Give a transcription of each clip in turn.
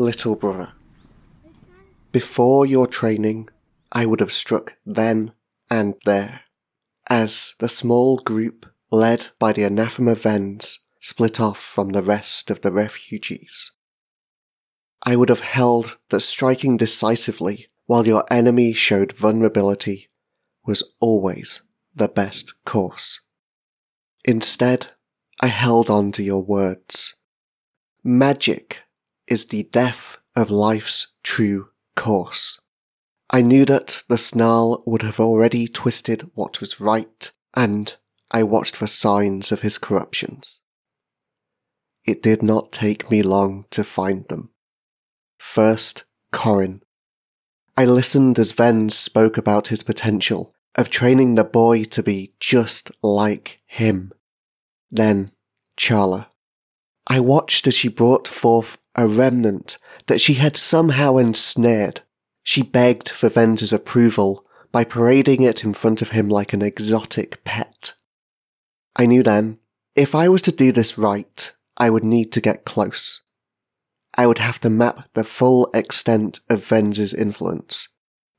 little brother. Before your training, I would have struck then and there, as the small group led by the anathema Vens split off from the rest of the refugees. I would have held that striking decisively while your enemy showed vulnerability was always the best course. Instead, I held on to your words. Magic is the death of life's true course. I knew that the snarl would have already twisted what was right, and I watched for signs of his corruptions. It did not take me long to find them. First, Corin. I listened as Ven spoke about his potential of training the boy to be just like him. Then, Charla. I watched as she brought forth a remnant that she had somehow ensnared. She begged for Ven's approval by parading it in front of him like an exotic pet. I knew then, if I was to do this right, I would need to get close. I would have to map the full extent of Ven's influence,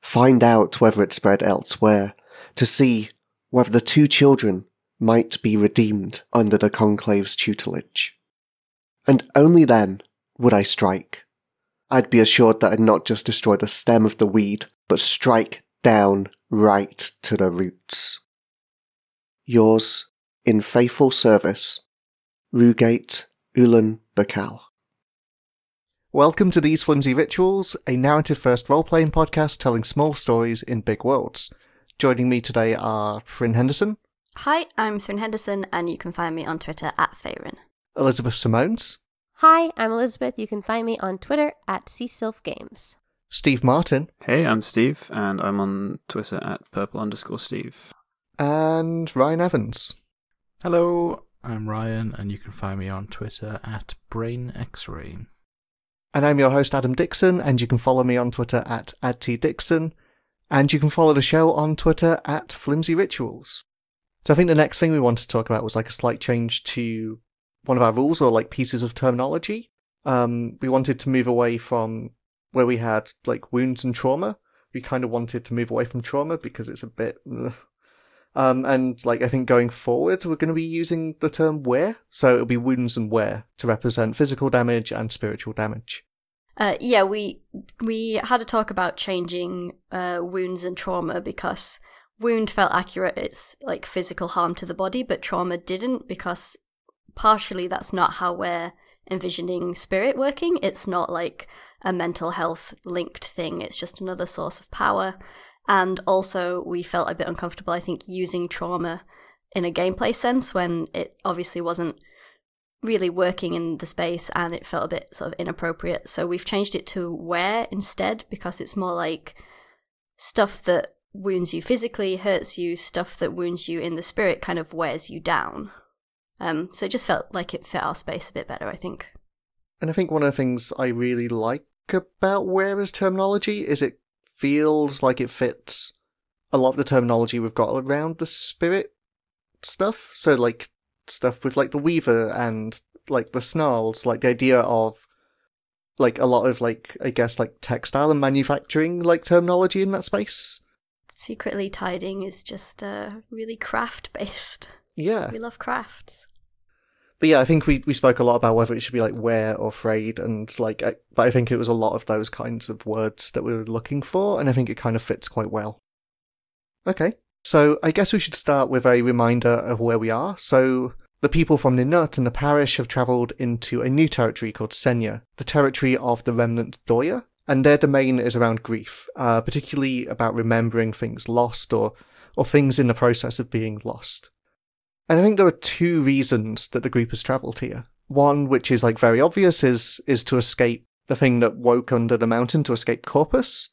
find out whether it spread elsewhere, to see whether the two children might be redeemed under the Conclave's tutelage. And only then would I strike. I'd be assured that I'd not just destroy the stem of the weed, but strike down right to the roots. Yours, in faithful service, Rugate Ulan Bakal. Welcome to These Flimsy Rituals, a narrative first role playing podcast telling small stories in big worlds. Joining me today are Thryn Henderson. Hi, I'm Thryn Henderson, and you can find me on Twitter at Theron. Elizabeth Simones. Hi, I'm Elizabeth. You can find me on Twitter at Games. Steve Martin. Hey, I'm Steve, and I'm on Twitter at purple underscore Steve. And Ryan Evans. Hello, I'm Ryan, and you can find me on Twitter at Brain X-Ray. And I'm your host, Adam Dixon, and you can follow me on Twitter at AdTDixon, and you can follow the show on Twitter at Flimsy Rituals. So I think the next thing we wanted to talk about was like a slight change to one of our rules or like pieces of terminology. Um, we wanted to move away from where we had like wounds and trauma. We kind of wanted to move away from trauma because it's a bit. Um, and like I think going forward, we're going to be using the term wear, so it'll be wounds and wear to represent physical damage and spiritual damage. Uh, yeah, we we had a talk about changing uh, wounds and trauma because wound felt accurate. It's like physical harm to the body, but trauma didn't because partially that's not how we're envisioning spirit working. It's not like a mental health linked thing. It's just another source of power. And also, we felt a bit uncomfortable, I think, using trauma in a gameplay sense when it obviously wasn't really working in the space and it felt a bit sort of inappropriate. So we've changed it to wear instead because it's more like stuff that wounds you physically, hurts you, stuff that wounds you in the spirit kind of wears you down. Um, so it just felt like it fit our space a bit better, I think. And I think one of the things I really like about Wear terminology is it feels like it fits a lot of the terminology we've got around the spirit stuff. So like stuff with like the Weaver and like the Snarls, like the idea of like a lot of like I guess like textile and manufacturing like terminology in that space. Secretly tidying is just uh, really craft based. Yeah. We love crafts. But yeah, I think we, we spoke a lot about whether it should be like wear or frayed, and like, I, but I think it was a lot of those kinds of words that we were looking for, and I think it kind of fits quite well. Okay, so I guess we should start with a reminder of where we are. So the people from Ninut and the parish have travelled into a new territory called Senya, the territory of the remnant Doya, and their domain is around grief, uh, particularly about remembering things lost or or things in the process of being lost. And I think there are two reasons that the group has travelled here. One, which is like very obvious, is is to escape the thing that woke under the mountain, to escape Corpus.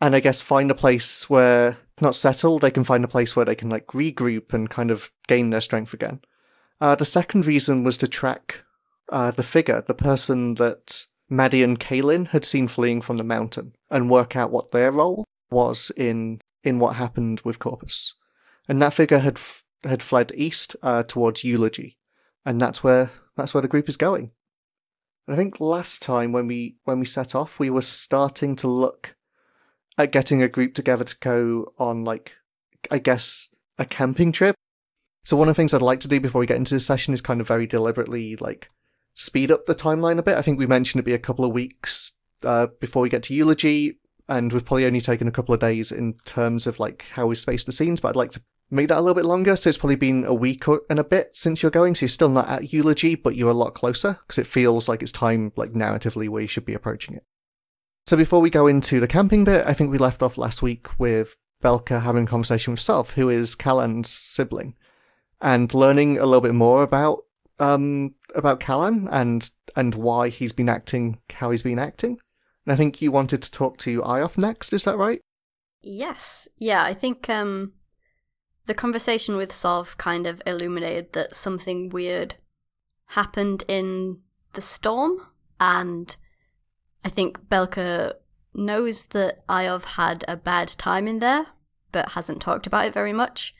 And I guess find a place where not settle, they can find a place where they can like regroup and kind of gain their strength again. Uh, the second reason was to track uh, the figure, the person that Maddie and Kaylin had seen fleeing from the mountain, and work out what their role was in in what happened with Corpus. And that figure had had fled east uh, towards Eulogy, and that's where that's where the group is going. And I think last time when we when we set off, we were starting to look at getting a group together to go on like I guess a camping trip. So one of the things I'd like to do before we get into this session is kind of very deliberately like speed up the timeline a bit. I think we mentioned it'd be a couple of weeks uh, before we get to eulogy, and we've probably only taken a couple of days in terms of like how we space the scenes. But I'd like to make that a little bit longer. So it's probably been a week or, and a bit since you're going. So you're still not at eulogy, but you're a lot closer because it feels like it's time, like narratively, where you should be approaching it. So before we go into the camping bit, I think we left off last week with Belka having a conversation with Sov, who is Callan's sibling, and learning a little bit more about um about Callan and and why he's been acting how he's been acting. And I think you wanted to talk to Iof next, is that right? Yes. Yeah, I think um the conversation with Sov kind of illuminated that something weird happened in the storm and I think Belka knows that Iov had a bad time in there, but hasn't talked about it very much,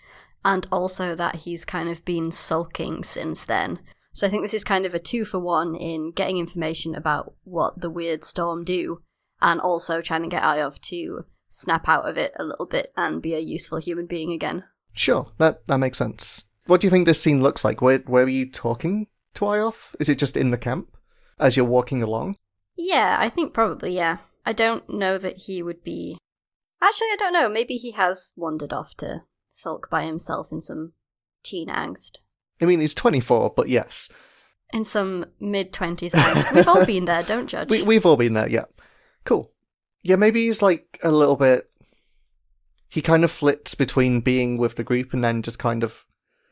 and also that he's kind of been sulking since then. So I think this is kind of a two for one in getting information about what the weird storm do, and also trying to get Iov to snap out of it a little bit and be a useful human being again. Sure, that that makes sense. What do you think this scene looks like? Where where are you talking to Iof? Is it just in the camp as you're walking along? Yeah, I think probably, yeah. I don't know that he would be. Actually, I don't know. Maybe he has wandered off to sulk by himself in some teen angst. I mean, he's 24, but yes, In some mid 20s angst. We've all been there, don't judge. we we've all been there. Yeah, cool. Yeah, maybe he's like a little bit. He kind of flits between being with the group and then just kind of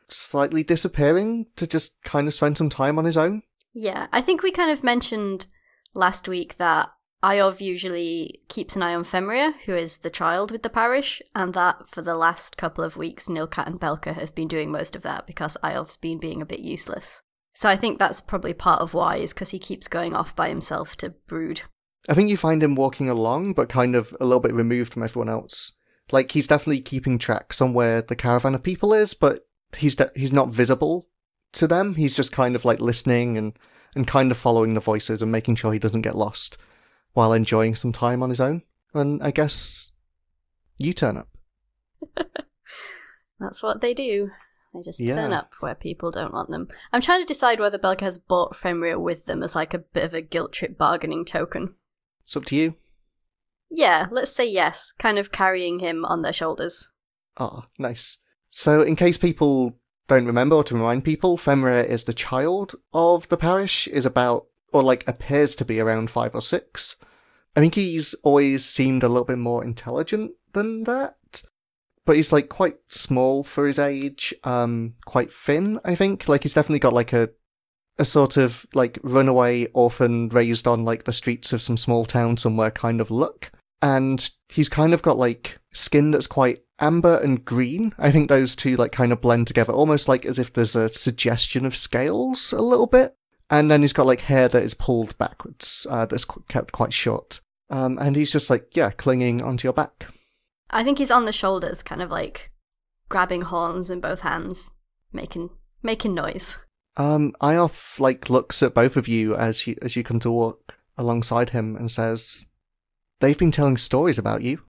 slightly disappearing to just kind of spend some time on his own. Yeah, I think we kind of mentioned last week that Iov usually keeps an eye on Femria, who is the child with the parish, and that for the last couple of weeks, Nilkat and Belka have been doing most of that because Iov's been being a bit useless. So I think that's probably part of why, is because he keeps going off by himself to brood. I think you find him walking along, but kind of a little bit removed from everyone else. Like he's definitely keeping track somewhere the caravan of people is, but he's de- he's not visible to them. He's just kind of like listening and and kind of following the voices and making sure he doesn't get lost while enjoying some time on his own. And I guess you turn up. That's what they do. They just turn up where people don't want them. I'm trying to decide whether Belka has bought Femria with them as like a bit of a guilt trip bargaining token. It's up to you. Yeah, let's say yes, kind of carrying him on their shoulders. Ah, nice. So, in case people don't remember, or to remind people, Femra is the child of the parish, is about, or like appears to be around five or six. I think he's always seemed a little bit more intelligent than that. But he's like quite small for his age, um, quite thin, I think. Like he's definitely got like a, a sort of like runaway orphan raised on like the streets of some small town somewhere kind of look and he's kind of got like skin that's quite amber and green. I think those two like kind of blend together, almost like as if there's a suggestion of scales a little bit. And then he's got like hair that is pulled backwards, uh, that's qu- kept quite short. Um, and he's just like, yeah, clinging onto your back. I think he's on the shoulders, kind of like grabbing horns in both hands, making making noise. Um, Iof like looks at both of you as you as you come to walk alongside him and says, "They've been telling stories about you,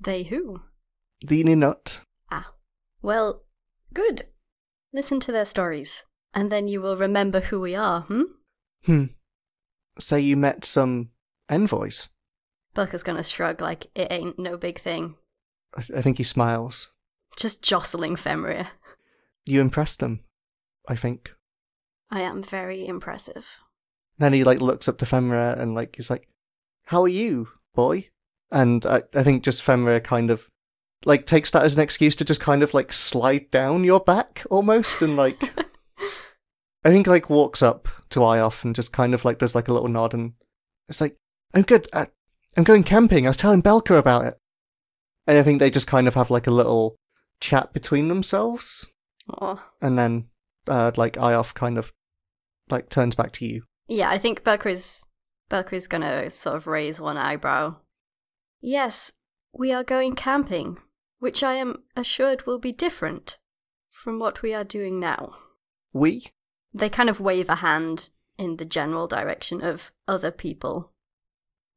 They who? the Ninut. Ah. Well, good. Listen to their stories, and then you will remember who we are, hmm? Hmm. Say you met some envoys." Belka's gonna shrug like it ain't no big thing. I I think he smiles. Just jostling Femria. You impressed them, I think. I am very impressive. Then he like looks up to Femra and like he's like, "How are you, boy?" And I, I think just Femra kind of like takes that as an excuse to just kind of like slide down your back almost and like I think like walks up to Iof and just kind of like does like a little nod and it's like, "I'm good. I, I'm going camping. I was telling Belka about it." And I think they just kind of have like a little chat between themselves. Oh. and then uh, like Iof kind of like turns back to you. Yeah, I think Belka is Is gonna sort of raise one eyebrow. Yes, we are going camping, which I am assured will be different from what we are doing now. We They kind of wave a hand in the general direction of other people.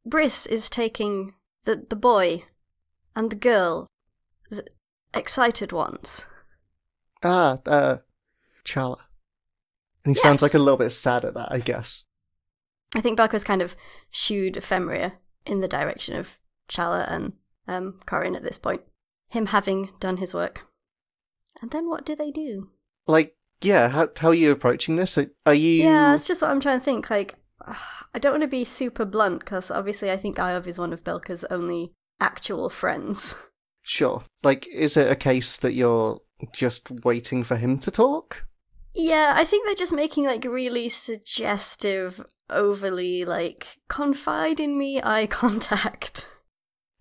Briss is taking the, the boy and the girl, the excited ones. Ah, uh, Chala. And he sounds like a little bit sad at that, I guess. I think Belka's kind of shooed Ephemeria in the direction of Chala and um, Corin at this point. Him having done his work. And then what do they do? Like, yeah, how, how are you approaching this? Are, are you. Yeah, that's just what I'm trying to think. Like, I don't want to be super blunt because obviously I think Iov is one of Belka's only actual friends. Sure. Like, is it a case that you're just waiting for him to talk? Yeah, I think they're just making like really suggestive, overly like confide in me eye contact.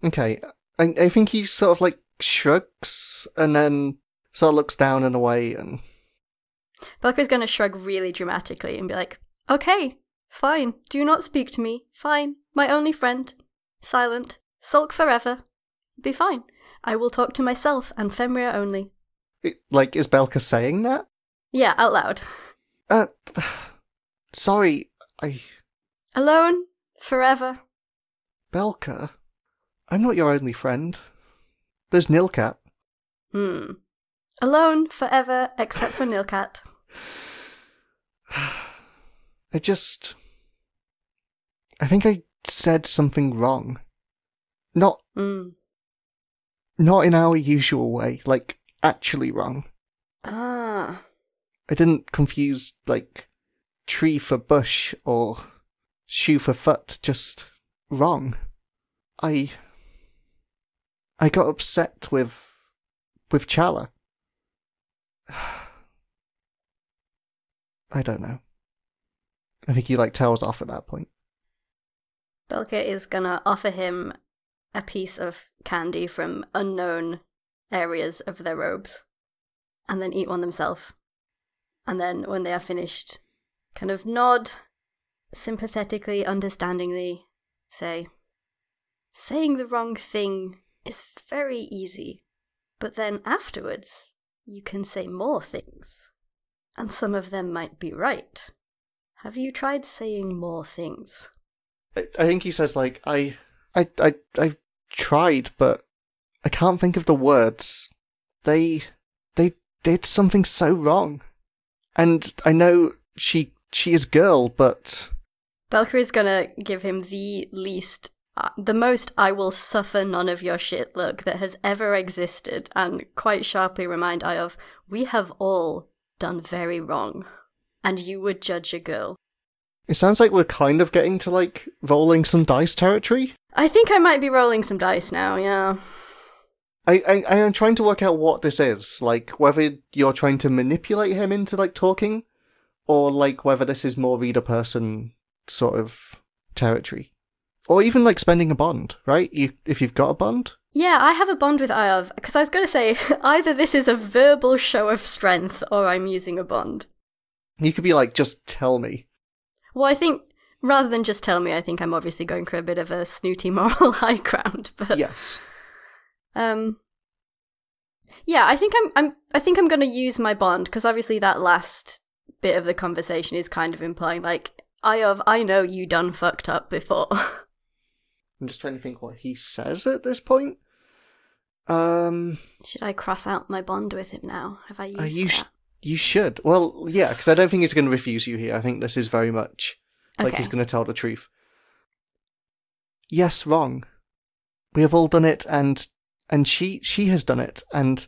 Okay. I, I think he sort of like shrugs and then sort of looks down and away and. Belka's going to shrug really dramatically and be like, "Okay, fine. Do not speak to me. Fine. My only friend. Silent. Sulk forever. Be fine. I will talk to myself and Femria only." It, like, is Belka saying that? Yeah, out loud. Uh. Sorry, I. Alone forever. Belka? I'm not your only friend. There's Nilcat. Hmm. Alone forever except for Nilcat. I just. I think I said something wrong. Not Hmm. not in our usual way, like actually wrong. Ah. I didn't confuse like tree for bush or shoe for foot, just wrong. I I got upset with with Chala. I don't know. I think he like tails off at that point. Belka is gonna offer him a piece of candy from unknown areas of their robes and then eat one themselves. And then when they are finished, kind of nod sympathetically, understandingly, say, Saying the wrong thing is very easy, but then afterwards you can say more things. And some of them might be right. Have you tried saying more things? I, I think he says like I I I I've tried, but I can't think of the words. They they did something so wrong, and I know she she is girl, but Belka is gonna give him the least, uh, the most I will suffer none of your shit look that has ever existed, and quite sharply remind I of, we have all done very wrong. And you would judge a girl. it sounds like we're kind of getting to like rolling some dice territory. I think I might be rolling some dice now, yeah. I, I I am trying to work out what this is, like whether you're trying to manipulate him into like talking, or like whether this is more reader person sort of territory, or even like spending a bond, right? You if you've got a bond, Yeah, I have a bond with Iov, because I was gonna say, either this is a verbal show of strength, or I'm using a bond. you could be like, just tell me. Well, I think, rather than just tell me, I think I'm obviously going for a bit of a snooty moral high ground, but. Yes. Um. Yeah, I think I'm. I'm. I think I'm going to use my bond because obviously that last bit of the conversation is kind of implying like I have. I know you done fucked up before. I'm just trying to think what he says at this point. Um, Should I cross out my bond with him now? Have I used uh, you sh- you should. Well, yeah, because I don't think he's going to refuse you here. I think this is very much like Okay. he's going to tell the truth. Yes, wrong. We have all done it, and and she she has done it, and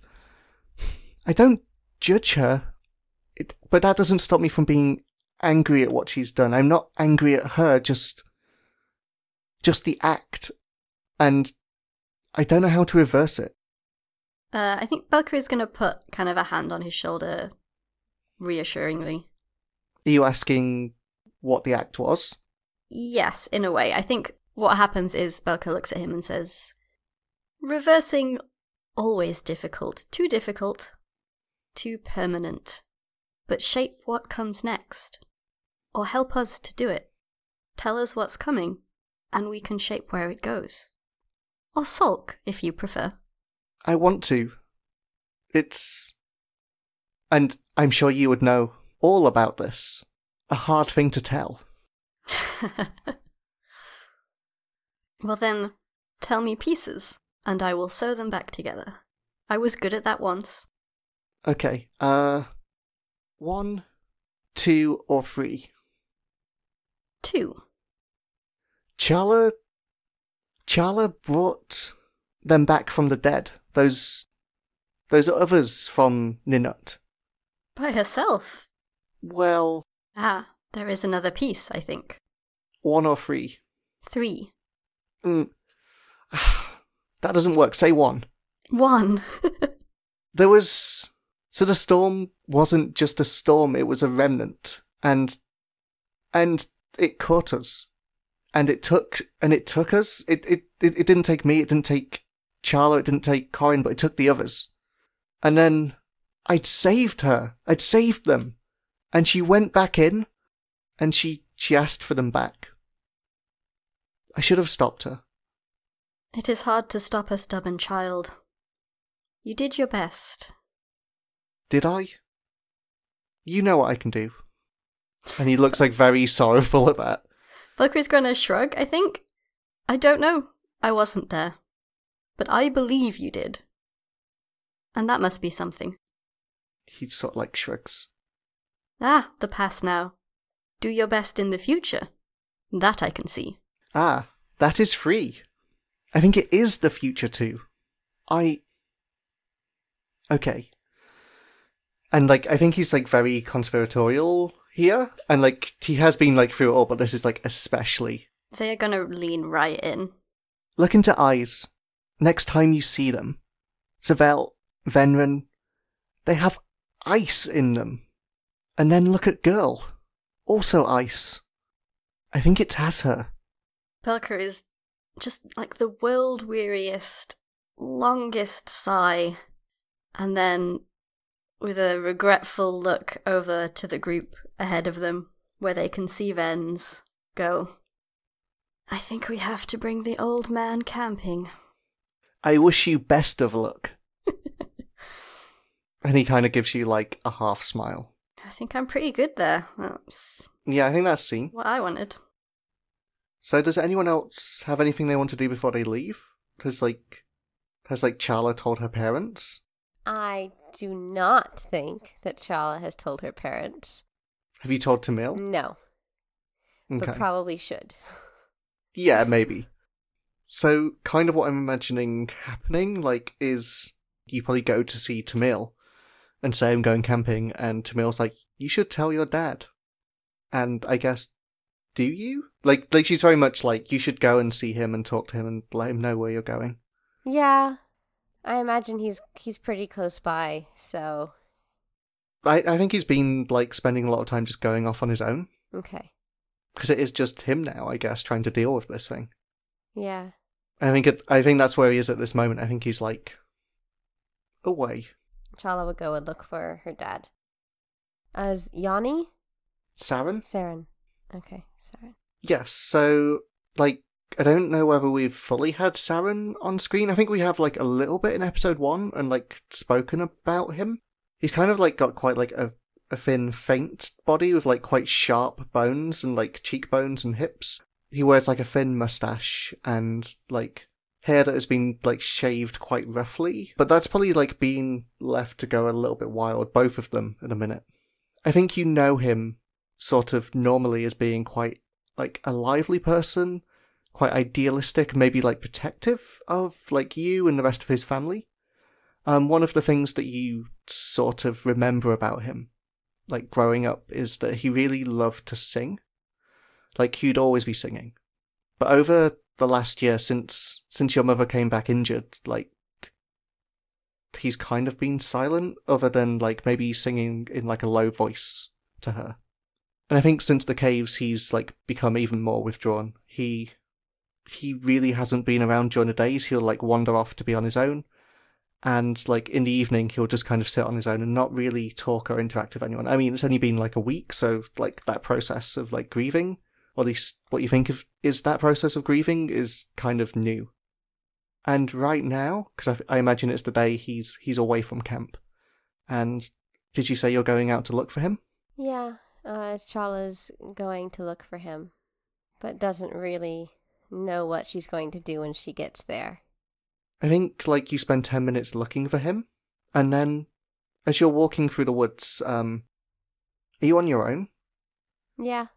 I don't judge her, it, but that doesn't stop me from being angry at what she's done. I'm not angry at her, just just the act, and I don't know how to reverse it. Uh, I think Belka is going to put kind of a hand on his shoulder, reassuringly. Are you asking what the act was? Yes, in a way. I think what happens is Belka looks at him and says, Reversing, always difficult. Too difficult. Too permanent. But shape what comes next. Or help us to do it. Tell us what's coming, and we can shape where it goes. Or sulk, if you prefer. I want to. It's. And I'm sure you would know all about this. a hard thing to tell. well, then, tell me pieces, and I will sew them back together. I was good at that once. Okay, uh, one, two, or three. Two. Charla, Charla brought them back from the dead. Those, those others from Ninut. By herself. Well, Ah, there is another piece, I think. one or three. Three. Mm. that doesn't work. Say one. One. There was so the storm wasn't just a storm; it was a remnant, and and it caught us, and it took and it took us. It it it, it didn't take me. It didn't take Charla. It didn't take Corin, but it took the others. And then I'd saved her. I'd saved them, and she went back in, and she she asked for them back. I should have stopped her. It is hard to stop a stubborn child. You did your best. Did I? You know what I can do. And he looks like very sorrowful at that. Belka's gonna shrug, I think. I don't know. I wasn't there. But I believe you did. And that must be something. He sort of like shrugs. Ah, the past now. Do your best in the future. That I can see. Ah, that is free. I think it is the future too. I. Okay. And like, I think he's like very conspiratorial here, and like he has been like through it all, but this is like especially. They are gonna lean right in. Look into eyes. Next time you see them, Zavel, Venran, they have ice in them. And then look at girl, also ice. I think it has her. Belka is just like the world weariest, longest sigh, and then with a regretful look over to the group ahead of them, where they can see Vens, go. I think we have to bring the old man camping. I wish you best of luck. and he kind of gives you like a half smile. I think I'm pretty good there. That's Yeah, I think that's seen. what I wanted. So does anyone else have anything they want to do before they leave? Has like has like Charla told her parents? I do not think that Charla has told her parents. Have you told Tamil? No, Okay. but probably should. Yeah, maybe. So, kind of what I'm imagining happening, like, is you probably go to see Tamil and say I'm going camping, and Tamil's like, you should tell your dad. And I guess, do you? Like, like she's very much like, you should go and see him and talk to him and let him know where you're going. Yeah, I imagine he's he's pretty close by. So I, I think he's been, like, spending a lot of time just going off on his own. okay, Because it is just him now, I guess, trying to deal with this thing. yeah. I think it, I think that's where he is at this moment. I think he's, like, away. Chala would go and look for her dad. As Yanni, Saren? Saren. Okay, Saren. Yes, so like I don't know whether we've fully had Saren on screen. I think we have like a little bit in episode one and like spoken about him. He's kind of like got quite like a, a thin, faint body with like quite sharp bones and like cheekbones and hips. He wears like a thin mustache and like hair that has been like shaved quite roughly. But that's probably like been left to go a little bit wild, both of them in a minute. I think you know him sort of normally as being quite like a lively person, quite idealistic, maybe like protective of like you and the rest of his family. Um, one of the things that you sort of remember about him, like growing up, is that he really loved to sing. Like he'd always be singing. But over the last year, since since your mother came back injured, like he's kind of been silent, other than like maybe singing in like a low voice to her. And I think since the caves, he's like become even more withdrawn. He he really hasn't been around during the days. He'll like wander off to be on his own, and like in the evening, he'll just kind of sit on his own and not really talk or interact with anyone. I mean, it's only been like a week, so like that process of like grieving, or at least what you think of is that process of grieving, is kind of new. And right now, because I, I imagine it's the day he's he's away from camp. And did you say you're going out to look for him? Yeah. Uh, Chala's going to look for him, but doesn't really know what she's going to do when she gets there. I think like you spend ten minutes looking for him, and then as you're walking through the woods, um, are you on your own? Yeah.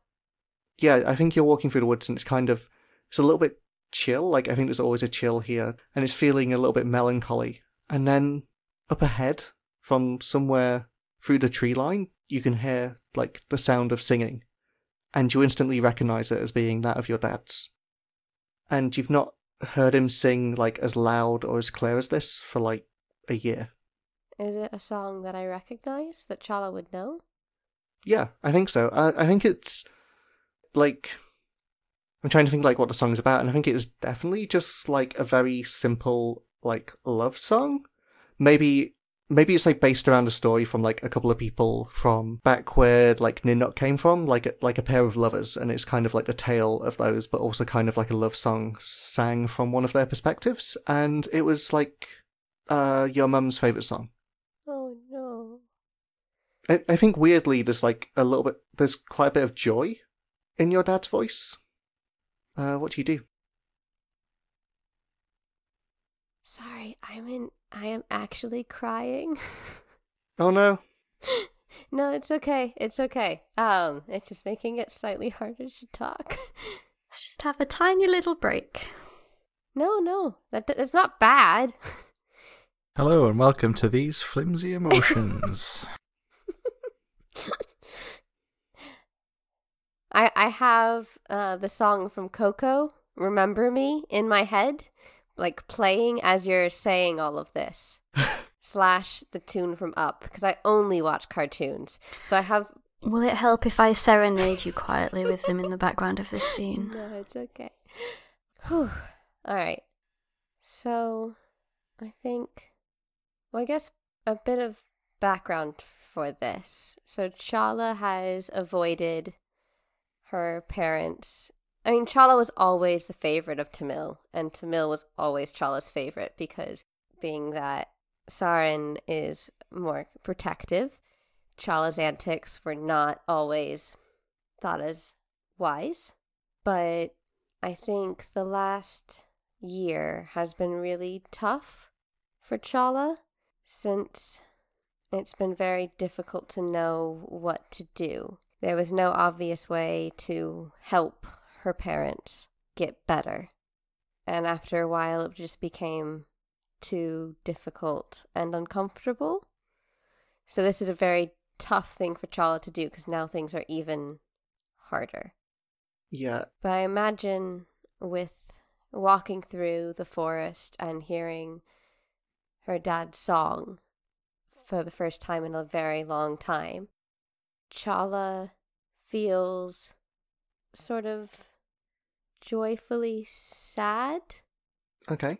Yeah, I think you're walking through the woods, and it's kind of it's a little bit chill. Like I think there's always a chill here, and it's feeling a little bit melancholy. And then up ahead, from somewhere through the tree line, you can hear like the sound of singing, and you instantly recognize it as being that of your dad's. And you've not heard him sing like as loud or as clear as this for like a year. Is it a song that I recognize that Chala would know? Yeah, I think so. I, I think it's like I'm trying to think like what the song's about, and I think it is definitely just like a very simple like love song. Maybe maybe it's like based around a story from like a couple of people from back where like Ninok came from, like a, like a pair of lovers, and it's kind of like the tale of those, but also kind of like a love song sang from one of their perspectives, and it was like uh your mum's favorite song. Oh no. I, I think weirdly there's like a little bit there's quite a bit of joy in your dad's voice. Uh, what do you do? Sorry, I'm in. I am actually crying. Oh no. no, it's okay. It's okay. Um, it's just making it slightly harder to talk. Let's just have a tiny little break. no, no, that that's not bad. Hello and welcome to these flimsy emotions. I I have uh the song from Coco, "Remember Me," in my head, like playing as you're saying all of this. Slash the tune from Up because I only watch cartoons, so I have. Will it help if I serenade you quietly with them in the background of this scene? No, it's okay. Whew. All right. So, I think. Well, I guess a bit of background for this. So, Chala has avoided her parents. I mean, Chala was always the favorite of Tamil, and Tamil was always Chala's favorite because, being that Saren is more protective, Chala's antics were not always thought as wise. But I think the last year has been really tough for Chala since it's been very difficult to know what to do. There was no obvious way to help her parents get better. And after a while, it just became too difficult and uncomfortable. So, this is a very tough thing for Chala to do because now things are even harder. Yeah, But I imagine with walking through the forest and hearing her dad's song for the first time in a very long time, Chala feels sort of joyfully sad okay.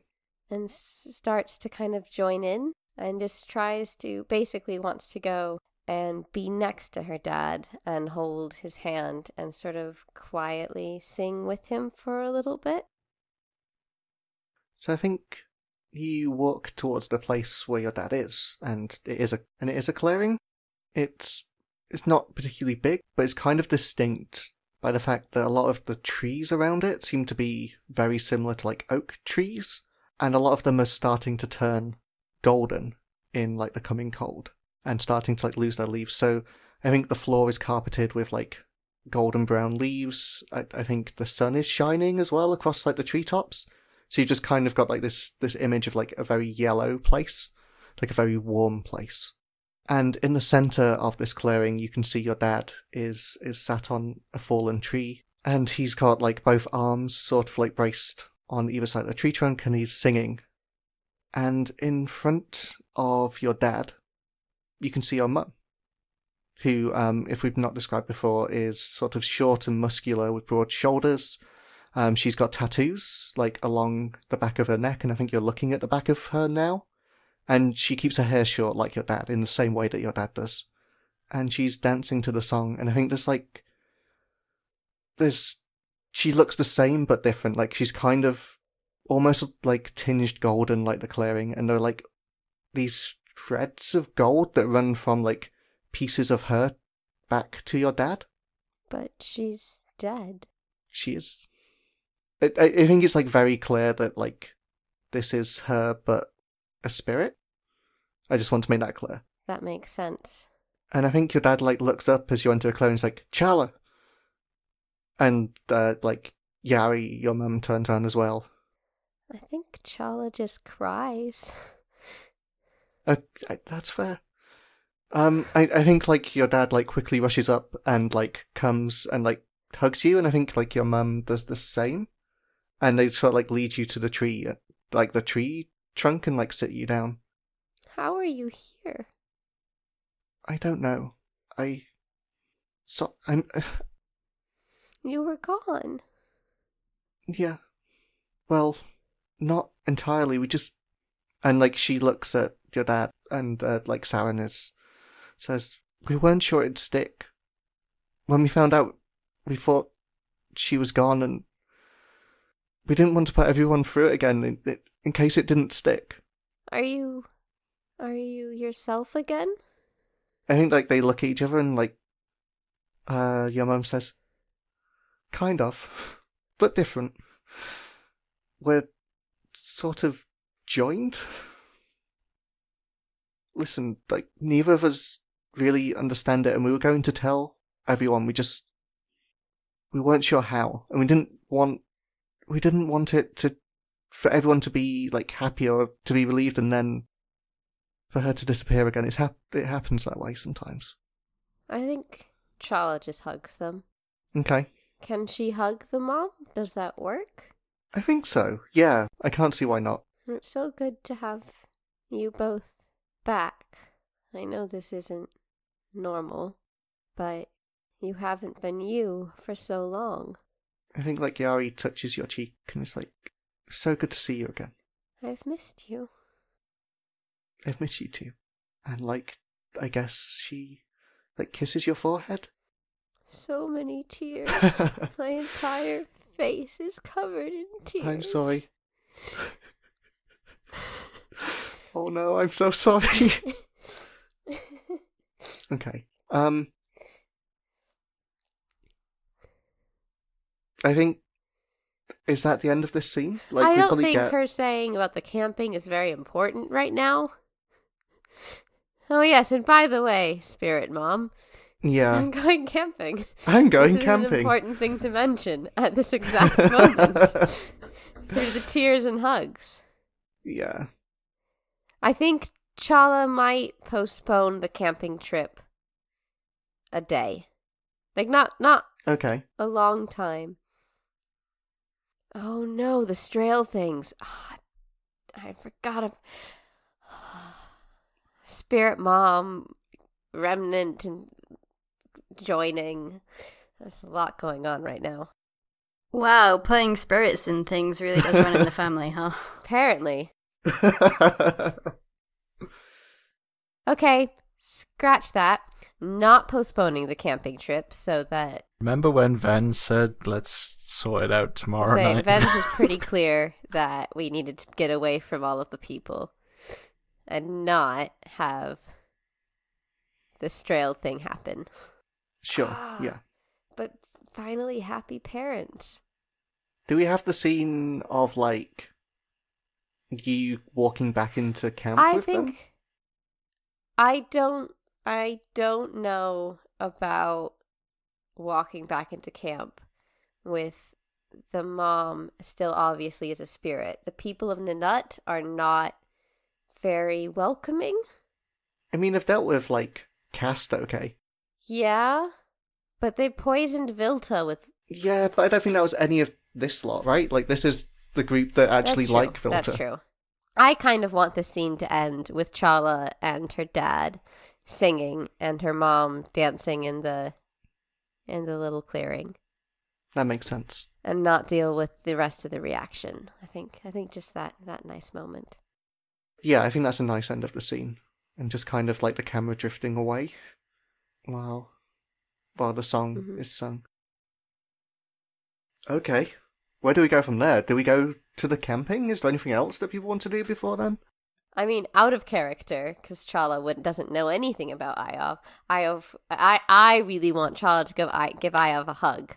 and s- starts to kind of join in and just tries to basically wants to go and be next to her dad and hold his hand and sort of quietly sing with him for a little bit. So I think you walk towards the place where your dad is, and it is a and it is a clearing. It's it's not particularly big, but it's kind of distinct by the fact that a lot of the trees around it seem to be very similar to like oak trees, and a lot of them are starting to turn golden in like the coming cold and starting to like lose their leaves. So I think the floor is carpeted with like golden brown leaves. I, I think the sun is shining as well across like the treetops. So you just kind of got like this this image of like a very yellow place, like a very warm place. And in the center of this clearing, you can see your dad is is sat on a fallen tree, and he's got like both arms sort of like braced on either side of the tree trunk, and he's singing. And in front of your dad, you can see your mum, who, um, if we've not described before, is sort of short and muscular with broad shoulders. Um, she's got tattoos like along the back of her neck, and I think you're looking at the back of her now. And she keeps her hair short like your dad, in the same way that your dad does. And she's dancing to the song, and I think there's like, there's, she looks the same but different. Like she's kind of almost like tinged golden, like the clearing, and there are like these threads of gold that run from like pieces of her back to your dad. But she's dead. She is. I I think it's like very clear that like this is her, but a spirit. I just want to make that clear. That makes sense. And I think your dad like looks up as you enter a clone and is like, Charla. And uh, like Yari, your mum turns around as well. I think Chala just cries. Uh, that's fair. Um, I, I think like your dad like quickly rushes up and like comes and like hugs you, and I think like your mum does the same, and they sort of like lead you to the tree, uh, like the tree trunk, and like sit you down. How are you here? I don't know. I so I'm You were gone. yeah. Well, not entirely. We just and like she looks at your dad and uh, like Saren is says we weren't sure it'd stick. When we found out, we thought she was gone, and we didn't want to put everyone through it again in, in- in case it didn't stick. Are you. Are you yourself again? I think like they look at each other and like, uh, your mum says, kind of, but different. We're sort of joined. Listen, like neither of us really understand it, and we were going to tell everyone. We just we weren't sure how, and we didn't want we didn't want it to for everyone to be like happy or to be relieved, and then for her to disappear again. It's hap- it happens that way sometimes. I think Chala just hugs them. Okay. Can she hug the mom? Does that work? I think so. Yeah, I can't see why not. Mm, it's so good to have you both back. I know this isn't normal, but you haven't been you for so long. I think like Yari touches your cheek and it's like, so good to see you again. I've missed you. I've missed you too. And like, I guess she like kisses your forehead. So many tears. My entire face is covered in tears. I'm sorry. oh no, I'm so sorry. okay. Um I think is that the end of this scene? Like I don't think get her saying about the camping is very important right now. Oh yes, and by the way, Spirit Mom, Yeah. I'm going camping. I'm going this is an important thing to mention at this exact moment. Through the tears and hugs. yeah. I think Chala might postpone the camping trip a day. Like not not Okay. a long time. Oh no, the Strail things. Ah, I forgot. Of... Spirit Mom, Remnant, and joining. There's a lot going on right now. Wow, putting spirits in things really does run in the family, huh? Apparently. Okay, scratch that. Not postponing the camping trip so that Remember when Ven said, let's sort it out tomorrow say, night? Vens was pretty clear that we needed to get away from all of the people and not have the Strail thing happen. sure. Yeah. But finally, happy parents. Do we have the scene of like you walking back into camp I with think them? I don't I don't know about walking back into camp with the mom still obviously is a spirit. The people of Ninut are not very welcoming. I mean, I've dealt with like cast okay. Yeah. But they poisoned Vilta with Yeah, but I don't think that was any of this lot, right? Like this is the group that actually That's like Vilta. That's true. I kind of want the scene to end with Chala and her dad singing and her mom dancing in the in the little clearing. That makes sense. and not deal with the rest of the reaction. I think I think just that that nice moment. Yeah, I think that's a nice end of the scene. And just kind of like the camera drifting away while while the song Mhm. is sung. Okay. Where do we go from there? Do we go to the camping? Is there anything else that people want to do before then? I mean, out of character, because Chala would, doesn't know anything about Iov. Iov, I, I really want Chala to give I, give Iov a hug,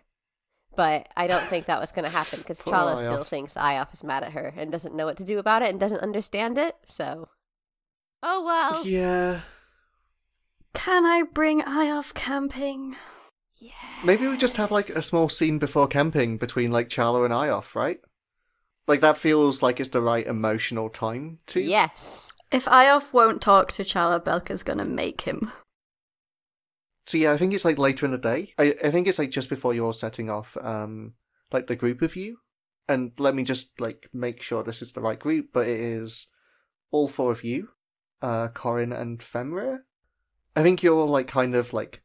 but I don't think that was going to happen because oh, Charla Iov. still thinks Ioff is mad at her and doesn't know what to do about it and doesn't understand it. So, oh well. Yeah. Can I bring Ioff camping? Yeah. Maybe we just have like a small scene before camping between like Charla and Ioff, right? Like that feels like it's the right emotional time to. Yes. If Ioff won't talk to Charla, Belka's gonna make him. So yeah, I think it's like later in the day. I, I think it's like just before you're all setting off, um, like the group of you. And let me just like make sure this is the right group, but it is all four of you, uh, Corin and Fenrir. I think you're all like kind of like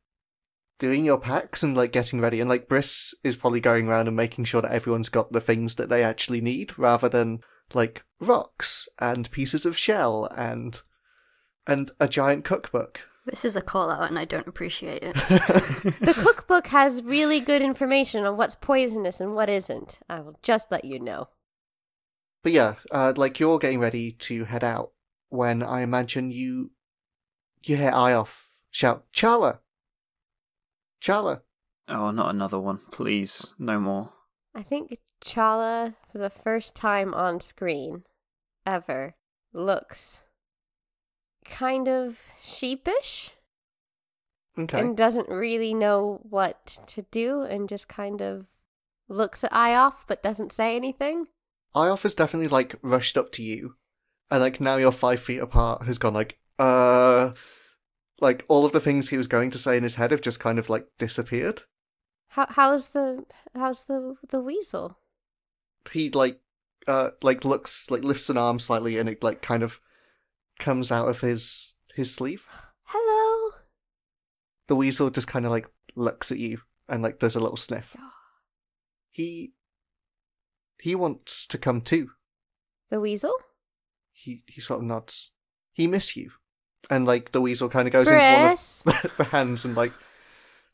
doing your packs and like getting ready, and like Briss is probably going around and making sure that everyone's got the things that they actually need, rather than like rocks and pieces of shell and and a giant cookbook. This is a call out and I don't appreciate it. The cookbook has really good information on what's poisonous and what isn't. I will just let you know. But yeah, uh, like you're getting ready to head out when I imagine you you hear Iof shout, Charla! Charla! Oh, not another one. Please, no more. I think Charla, for the first time on screen ever, looks kind of sheepish Okay. and doesn't really know what to do and just kind of looks at Ioff but doesn't say anything. Ioff has definitely like rushed up to you, and like now you're five feet apart, has gone like, uh. Like all of the things he was going to say in his head have just kind of like disappeared. How how's the how's the the weasel? He like, uh, like looks like lifts an arm slightly, and it like kind of comes out of his his sleeve. Hello. the weasel just kind of like looks at you and like does a little sniff. Oh. He he wants to come too. The weasel? He he sort of nods. He miss you, and like the weasel kind of goes Briss. into one of the hands and like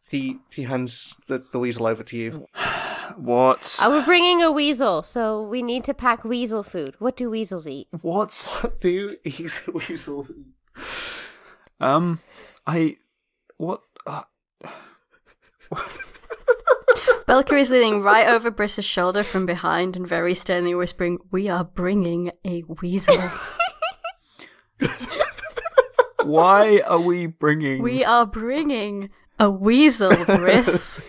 he he hands the, the weasel over to you. What? Uh, we're bringing a weasel, so we need to pack weasel food. What do weasels eat? What? What do you weasels? eat? Um, I. What? Uh, Belka is leaning right over Briss's shoulder from behind and very sternly whispering, We are bringing a weasel. why are we bringing? we are bringing a weasel, Briss.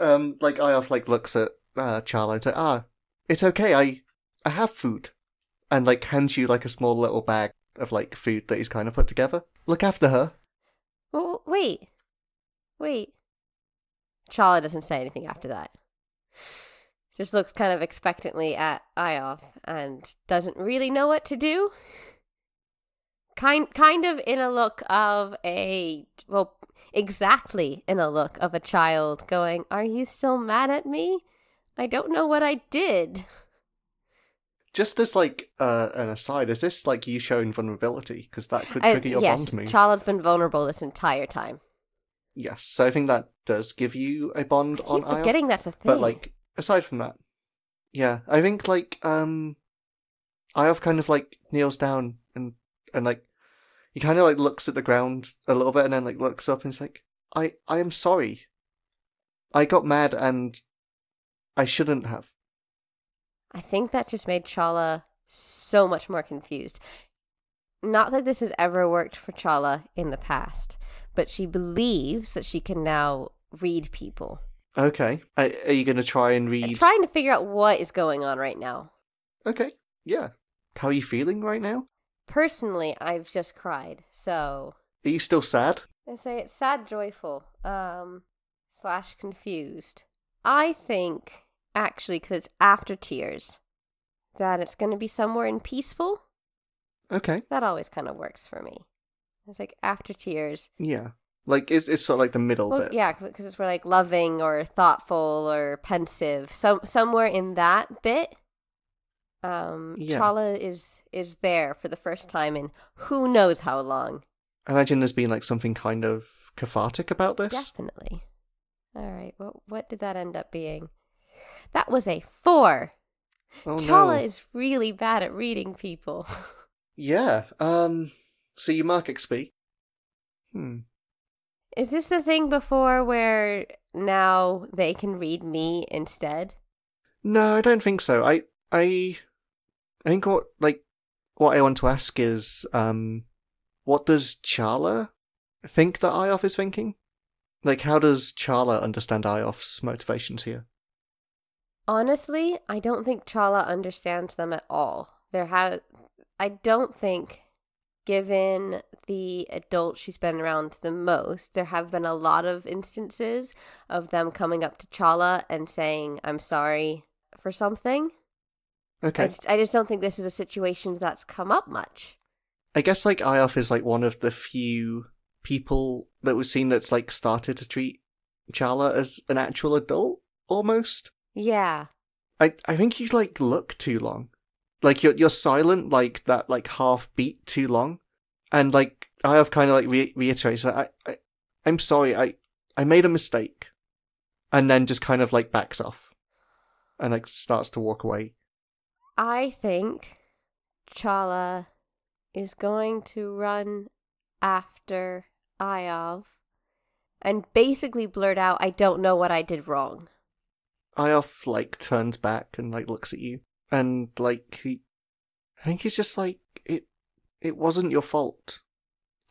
Um, like Iof like looks at uh, Charla and says, "Ah, it's okay. I I have food," and like hands you like a small little bag of like food that he's kind of put together. Look after her. Oh, wait. Wait. Charla doesn't say anything after that. Just looks kind of expectantly at Iof and doesn't really know what to do. Kind kind of in a look of a well exactly in a look of a child going, "Are you still mad at me? I don't know what I did." Just as like uh, an aside, is this like you showing vulnerability? Because that could I- trigger your yes, bond move. Charla's been vulnerable this entire time. yes, so I think that does give you a bond I on keep Iof. forgetting that's a thing. But like aside from that, yeah, I think like um, Iof kind of like kneels down and and like he kind of like looks at the ground a little bit and then like looks up and he's like, I I am sorry. I got mad and I shouldn't have. I think that just made Charla so much more confused. Not that this has ever worked for Charla in the past, but she believes that she can now read people. Okay, are, are you gonna try and read? Trying to figure out what is going on right now. Okay, yeah. How are you feeling right now? Personally, I've just cried, so Are you still sad? I say it's sad, joyful, um, slash confused. I think actually, because it's after tears, that it's going to be somewhere in peaceful. Okay, That always kind of works for me. It's like after tears. yeah. Like it's it's sort of like the middle Well, bit. yeah, because it's where like loving or thoughtful or pensive. Some somewhere in that bit, um, Yeah. Charla is is there for the first time in who knows how long. I imagine there's been like something kind of cathartic about this. Definitely. All right. What what did that end up being? That was a four. Oh Charla no. is really bad at reading people. Yeah. Um. So you mark XP. Hmm. Is this the thing before where now they can read me instead? No, I don't think so. I I I think what like what I want to ask is um what does Charla think that Iof is thinking? Like how does Charla understand Iof's motivations here? Honestly, I don't think Charla understands them at all. There ha- I don't think, given the adult she's been around the most, there have been a lot of instances of them coming up to Charla and saying, I'm sorry for something. I Okay. just, I just don't think this is a situation that's come up much. I guess like Iof is like one of the few people that we've seen that's like started to treat Charla as an actual adult almost. Yeah. I I think you like look too long. Like you're you're silent like that like half beat too long. And like I have kind of like re- reiterates that I, I I'm sorry, I I made a mistake. And then just kind of like backs off. And like starts to walk away. I think Charla is going to run after Ayov and basically blurt out, I don't know what I did wrong. Ayov, like turns back and like looks at you. And like he I think he's just like it it wasn't your fault.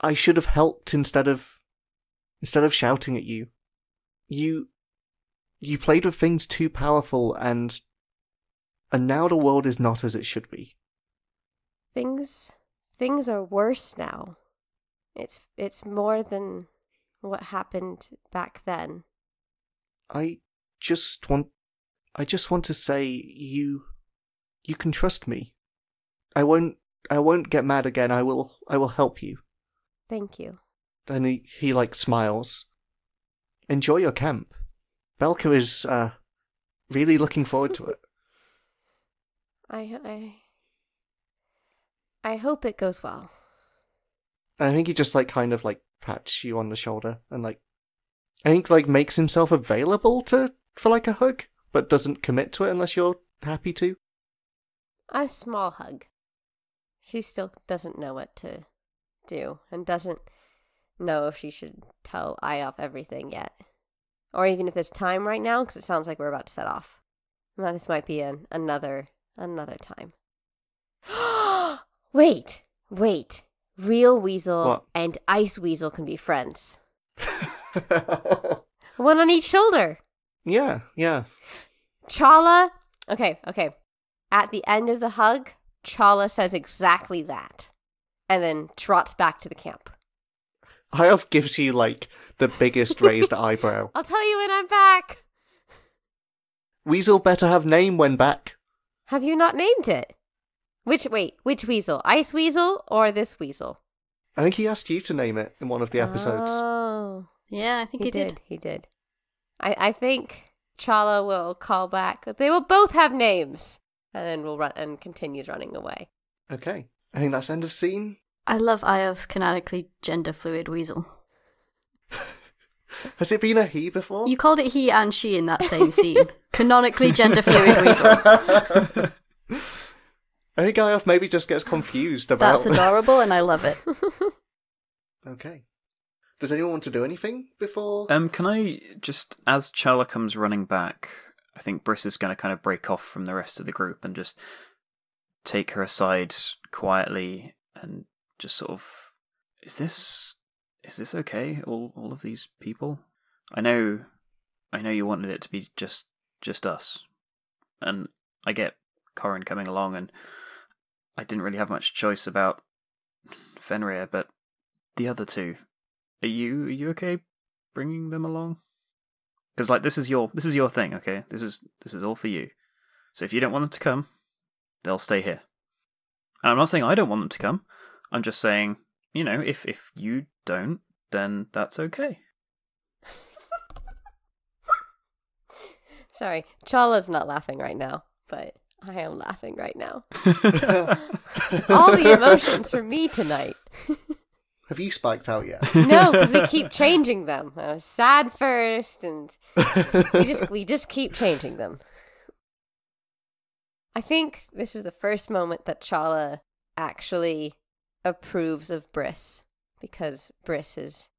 I should have helped instead of instead of shouting at you. You you played with things too powerful and and now the world is not as it should be. Things things are worse now. It's it's more than what happened back then. I just want I just want to say you you can trust me. I won't I won't get mad again. I will I will help you. Thank you. And he, he like smiles. Enjoy your camp. Belka is uh really looking forward to it. I I I hope it goes well. I think he just like kind of like pats you on the shoulder and like I think like makes himself available to for like a hug, but doesn't commit to it unless you're happy to. A small hug. She still doesn't know what to do and doesn't know if she should tell Iov everything yet. Or even if there's time right now, because it sounds like we're about to set off. Well, this might be an, another another time. wait, wait. Real Weasel What? and Ice Weasel can be friends. One on each shoulder. yeah, yeah. Charla. Okay, okay. At the end of the hug, Charla says exactly that. And then trots back to the camp. Iof gives you like the biggest raised eyebrow. I'll tell you when I'm back. Weasel better have name when back. Have you not named it? Which, wait, which weasel? Ice Weasel or this weasel? I think he asked you to name it in one of the episodes. Oh. Yeah, I think He he, did. He did. I, I think Charla will call back. They will both have names. And then we'll run and continues running away. Okay. I think that's end of scene. I love Iov's canonically gender fluid weasel. Has it been a he before? You called it he and she in that same scene. canonically gender fluid weasel. I think Iof maybe just gets confused about. That's adorable and I love it. okay. Does anyone want to do anything before? Um, can I just, as Charla comes running back, I think Briss is going to kind of break off from the rest of the group and just take her aside quietly and just sort of, is this, is this okay? All, all of these people. I know, I know you wanted it to be just, just us, and I get Corin coming along, and I didn't really have much choice about Fenrir, but the other two, are you, are you okay bringing them along? Because like this is your this is your thing, okay? This is this is all for you. So if you don't want them to come, they'll stay here. And I'm not saying I don't want them to come. I'm just saying, you know, if if you don't, then that's okay. Sorry, Charla's not laughing right now, but I am laughing right now. All the emotions for me tonight. Have you spiked out yet? No, because we keep changing them. I was sad first, and we just we just keep changing them. I think this is the first moment that Charla actually approves of Briss because Briss is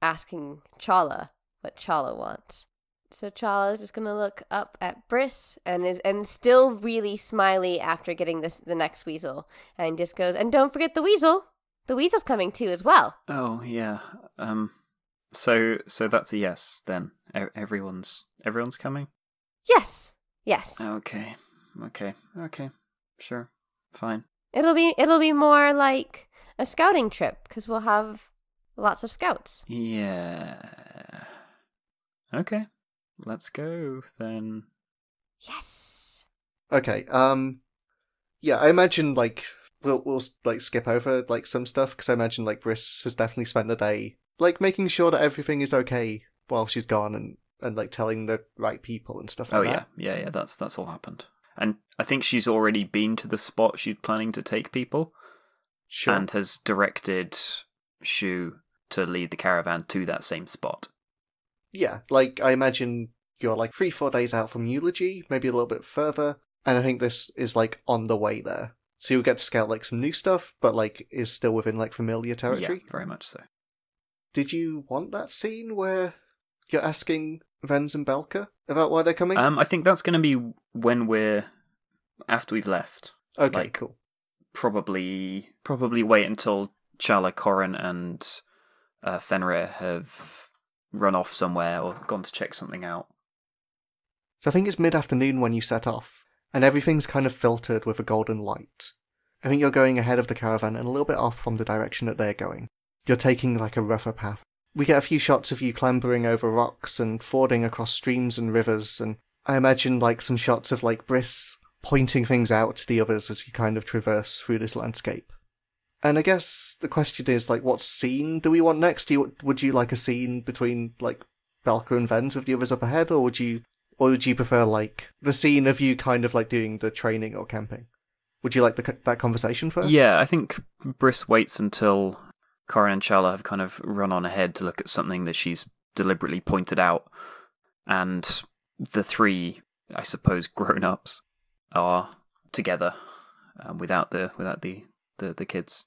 asking Charla what Charla wants. So Charla is just gonna look up at Briss and is and still really smiley after getting this the next weasel and just goes and don't forget the weasel. The weasel's coming too as well. Oh yeah. Um. So so that's a yes then. E- everyone's everyone's coming. Yes, yes. Okay. Okay. Okay. Sure. Fine. It'll be it'll be more like a scouting trip because we'll have lots of scouts. Yeah. Okay. Let's go then. Yes. Okay. Um. Yeah, I imagine like we'll we'll like skip over like some stuff because I imagine like Briss has definitely spent the day like making sure that everything is okay while she's gone and and like telling the right people and stuff like Oh that. yeah, yeah, yeah. That's that's all happened. And I think she's already been to the spot she's planning to take people, Sure. and has directed Shu to lead the caravan to that same spot. Yeah, like I imagine you're like three, four days out from eulogy, maybe a little bit further, and I think this is like on the way there. So you'll get to scout like some new stuff, but like is still within like familiar territory. Yeah, very much so. Did you want that scene where you're asking Vens and Belka about why they're coming? Um, I think that's going to be when we're after we've left. okay, like- cool. Probably, probably wait until Charla, Corin, and uh, Fenrir have run off somewhere or gone to check something out. So I think it's mid afternoon when you set off, and everything's kind of filtered with a golden light. I think you're going ahead of the caravan and a little bit off from the direction that they're going. You're taking like a rougher path. We get a few shots of you clambering over rocks and fording across streams and rivers, and I imagine like some shots of like Briss pointing things out to the others as you kind of traverse through this landscape. And I guess the question is like, what scene do we want next? Do you, would you like a scene between like Belka and Vens with the others up ahead, or would you or would you prefer like the scene of you kind of like doing the training or camping? Would you like the, that conversation first? Yeah, I think Briss waits until Corin and Charla have kind of run on ahead to look at something that she's deliberately pointed out, and the three, I suppose, grown-ups are together um, without the without the the, the kids,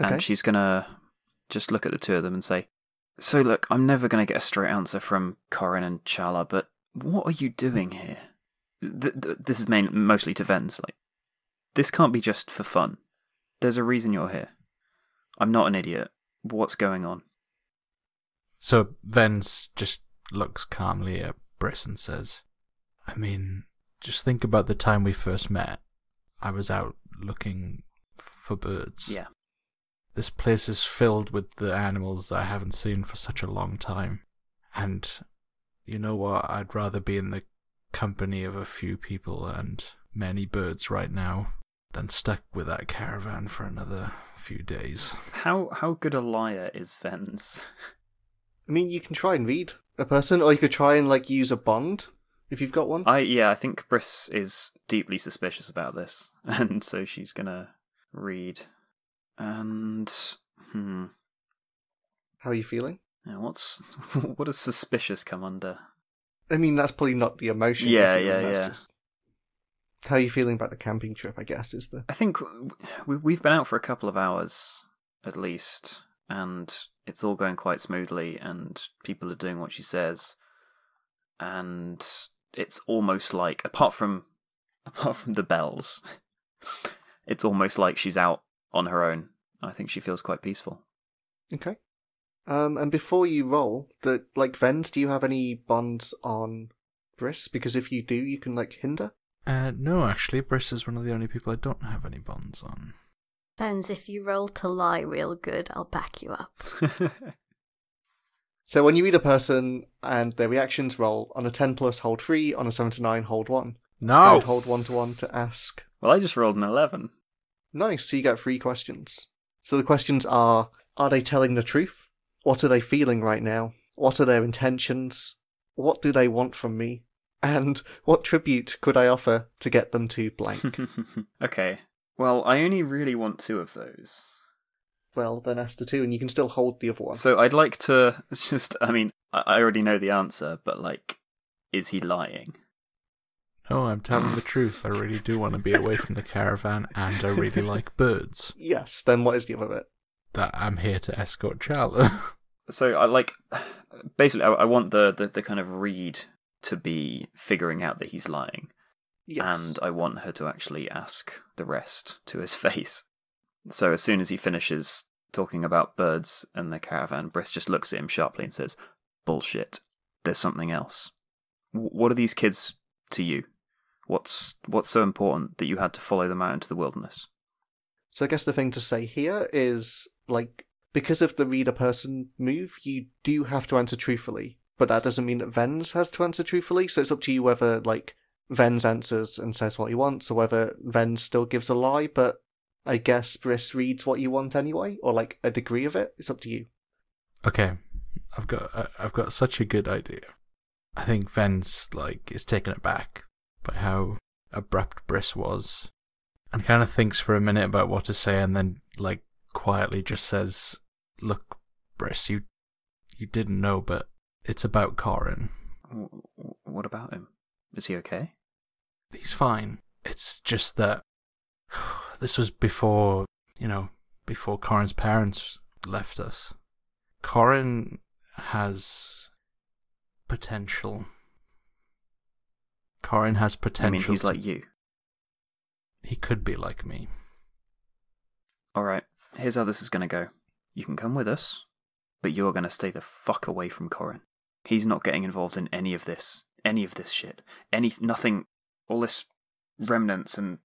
Okay. and she's gonna just look at the two of them and say, "So look, I'm never gonna get a straight answer from Corin and Charla, but what are you doing here? Th- th- this is main mostly to Vens. Like, this can't be just for fun. There's a reason you're here. I'm not an idiot. What's going on? So Vens just looks calmly at Briss and says, I mean, just think about the time we first met. I was out looking for birds. Yeah. This place is filled with the animals that I haven't seen for such a long time. And you know what? I'd rather be in the company of a few people and many birds right now than stuck with that caravan for another few days. How how good a liar is Vens? I mean, you can try and read a person, or you could try and like use a bond if you've got one. I yeah, I think Briss is deeply suspicious about this, and so she's gonna read. And hmm, How are you feeling? now what's what does suspicious come under? I mean, that's probably not the emotion. Yeah, feeling, yeah, yeah. Just... How are you feeling about the camping trip? I guess is the I think we we've been out for a couple of hours at least, and it's all going quite smoothly, and people are doing what she says, and it's almost like apart from apart from the bells, it's almost like she's out on her own. I think she feels quite peaceful. okay. Um, and before you roll, the like Vens, do you have any bonds on Briss? Because if you do, you can like hinder. Uh, no, actually, Briss is one of the only people I don't have any bonds on. Vens, if you roll to lie real good, I'll back you up. So when you read a person and their reactions roll on a ten plus, hold three. On a seven to nine, hold one. No! Scout, hold one to one to ask. well, I just rolled an eleven. Nice. So you get three questions. So the questions are: Are they telling the truth? What are they feeling right now? What are their intentions? What do they want from me? And what tribute could I offer to get them to blank? okay. Well, I only really want two of those. Well, then ask the two, and you can still hold the other one. So I'd like to. It's just. I mean, I I already know the answer, but like, is he lying? No, I'm telling the truth. I really do want to be away from the caravan, and I really like birds. Yes, then what is the other bit? That I'm here to escort Charla. So I like basically I, I want the, the the kind of read to be figuring out that he's lying, Yes. and I want her to actually ask the rest to his face. So as soon as he finishes talking about birds and the caravan, Briss just looks at him sharply and says, "Bullshit. There's something else. What are these kids to you? What's what's so important that you had to follow them out into the wilderness?" So I guess the thing to say here is like because of the reader person move, you do have to answer truthfully, but that doesn't mean that Vens has to answer truthfully. So it's up to you whether like Vens answers and says what he wants, or whether Vens still gives a lie. But I guess Briss reads what you want anyway, or like a degree of it. It's up to you. okay, I've got I- I've got such a good idea. I think Vens like is taken aback by how abrupt Briss was, and kind of thinks for a minute about what to say, and then like quietly just says, "Look, Briss, you you didn't know, but it's about Corin. W- w- What about him? Is he okay? He's fine. It's just that this was before you know before Corin's parents left us. Corin has potential. Corin has potential. I mean, he's to- like you. he could be like me. All right, here's how this is going to go. You can come with us, but you're going to stay the fuck away from Corin. He's not getting involved in any of this, any of this shit, any nothing, all this remnants, and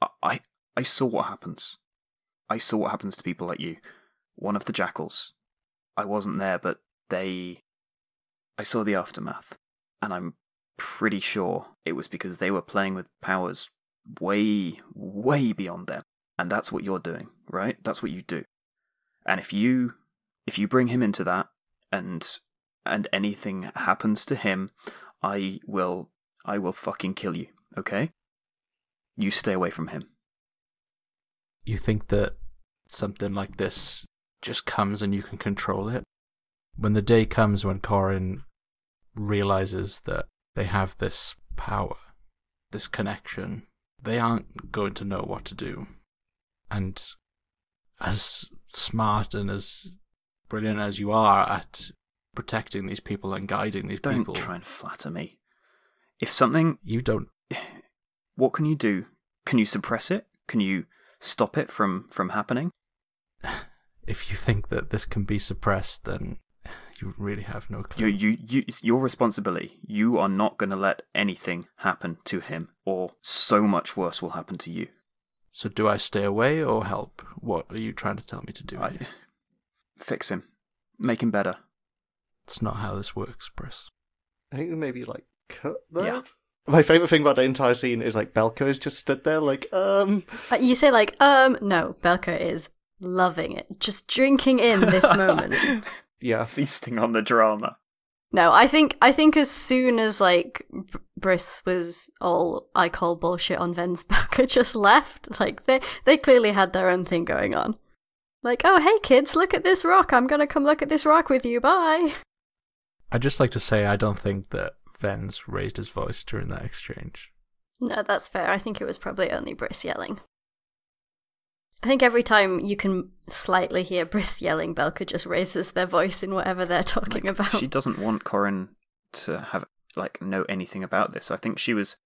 I, I, I saw what happens. I saw what happens to people like you. One of the jackals. I wasn't there, but they. I saw the aftermath, and I'm pretty sure it was because they were playing with powers way, way beyond them. And that's what you're doing, right? That's what you do. And if you if you bring him into that and and anything happens to him, I will I will fucking kill you, okay? You stay away from him. You think that something like this just comes and you can control it? When the day comes when Corin realizes that they have this power, this connection, they aren't going to know what to do. And as smart and as brilliant as you are at protecting these people and guiding these Don't people, try and flatter me. If something you don't. what can you do? Can you suppress it? Can you stop it from from happening? If you think that this can be suppressed, then you really have no clue. You, you, you, it's your responsibility. You are not going to let anything happen to him, or so much worse will happen to you. So do I stay away or help? What are you trying to tell me to do? I, fix him, make him better. It's not how this works, Briss. I think we maybe like cut there. Yeah. My favorite thing about the entire scene is like Belka is just stood there like um Uh, You say like, um, no, Belka is loving it, just drinking in this moment. yeah. Feasting on the drama. No, I think I think as soon as like Br- Briss was all I call bullshit on Ven's Belka just left, like they they clearly had their own thing going on. Like, oh hey kids, look at this rock. I'm gonna come look at this rock with you. Bye. I'd just like to say I don't think that Vens raised his voice during that exchange. No, that's fair. I think it was probably only Briss yelling. I think every time you can slightly hear Briss yelling, Belka just raises their voice in whatever they're talking Like, about. She doesn't want Corin to have like know anything about this. I think she was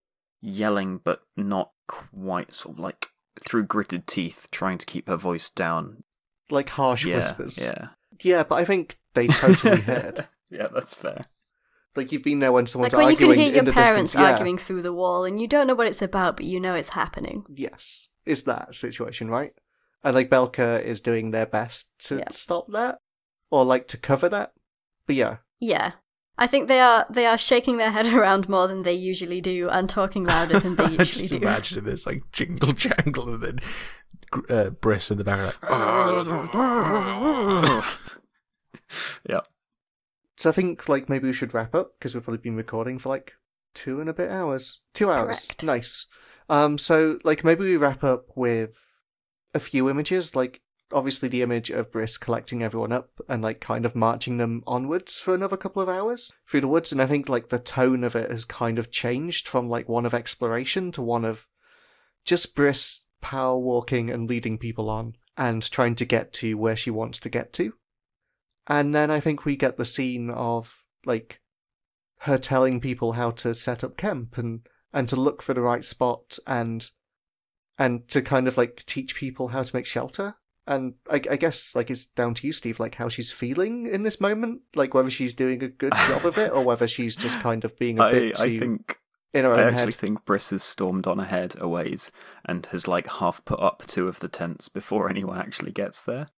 yelling, but not quite sort of like through gritted teeth, trying to keep her voice down. Like harsh yeah, whispers. Yeah, Yeah, but I think they totally heard. yeah, that's fair. Like you've been there when someone's like when you can arguing hear your parents distance. Yeah. arguing through the wall and you don't know what it's about, but you know it's happening. Yes, it's that situation, right? And like Belka is doing their best to Yeah. stop that, or like to cover that. But yeah, Yeah. I think they are they are shaking their head around more than they usually do and talking louder than they I usually just do. imagine this like jingle jangle and then uh, Briss in the back like, ah, ah, ah, yeah. So I think like maybe we should wrap up because we've probably been recording for like two and a bit hours. Two hours, Correct. nice. Um, so like maybe we wrap up with a few images. Like obviously the image of Briss collecting everyone up and like kind of marching them onwards for another couple of hours through the woods. And I think like the tone of it has kind of changed from like one of exploration to one of just Briss power walking and leading people on and trying to get to where she wants to get to. And then I think we get the scene of like her telling people how to set up camp and and to look for the right spot and and to kind of like teach people how to make shelter. And I, I guess like it's down to you, Steve, like how she's feeling in this moment, like whether she's doing a good job of it or whether she's just kind of being a I, bit too I think in her I own actually head. think Briss has stormed on ahead a ways and has like half put up two of the tents before anyone actually gets there.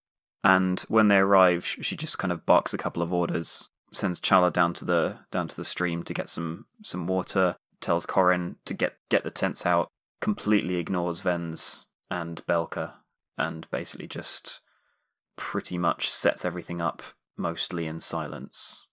And when they arrive, she just kind of barks a couple of orders, sends Charla down to the down to the stream to get some some water, tells Corin to get get the tents out, completely ignores Vens and Belka, and basically just pretty much sets everything up mostly in silence.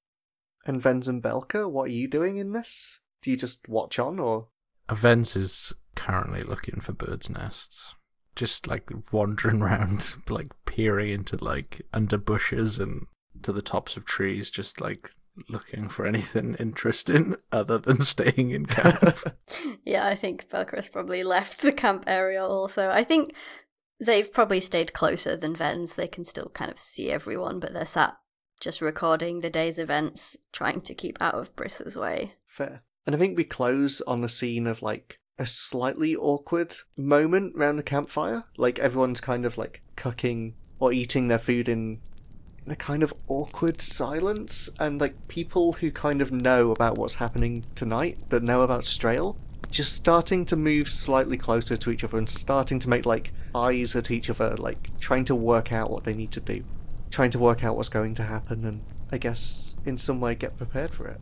And Vens and Belka, what are you doing in this? Do you just watch on or Events is currently looking for birds' nests. Just like wandering around, like peering into like under bushes and to the tops of trees, just like looking for anything interesting other than staying in camp. Yeah, I think Belka's probably left the camp area also. I think they've probably stayed closer than Vens. They can still kind of see everyone, but they're sat just recording the day's events, trying to keep out of Briss's way. fair? And I think we close on a scene of like a slightly awkward moment round the campfire. Like everyone's kind of like cooking or eating their food in in a kind of awkward silence. And like people who kind of know about what's happening tonight that know about Strail just starting to move slightly closer to each other and starting to make like eyes at each other like trying to work out what they need to do. Trying to work out what's going to happen and i guess in some way get prepared for it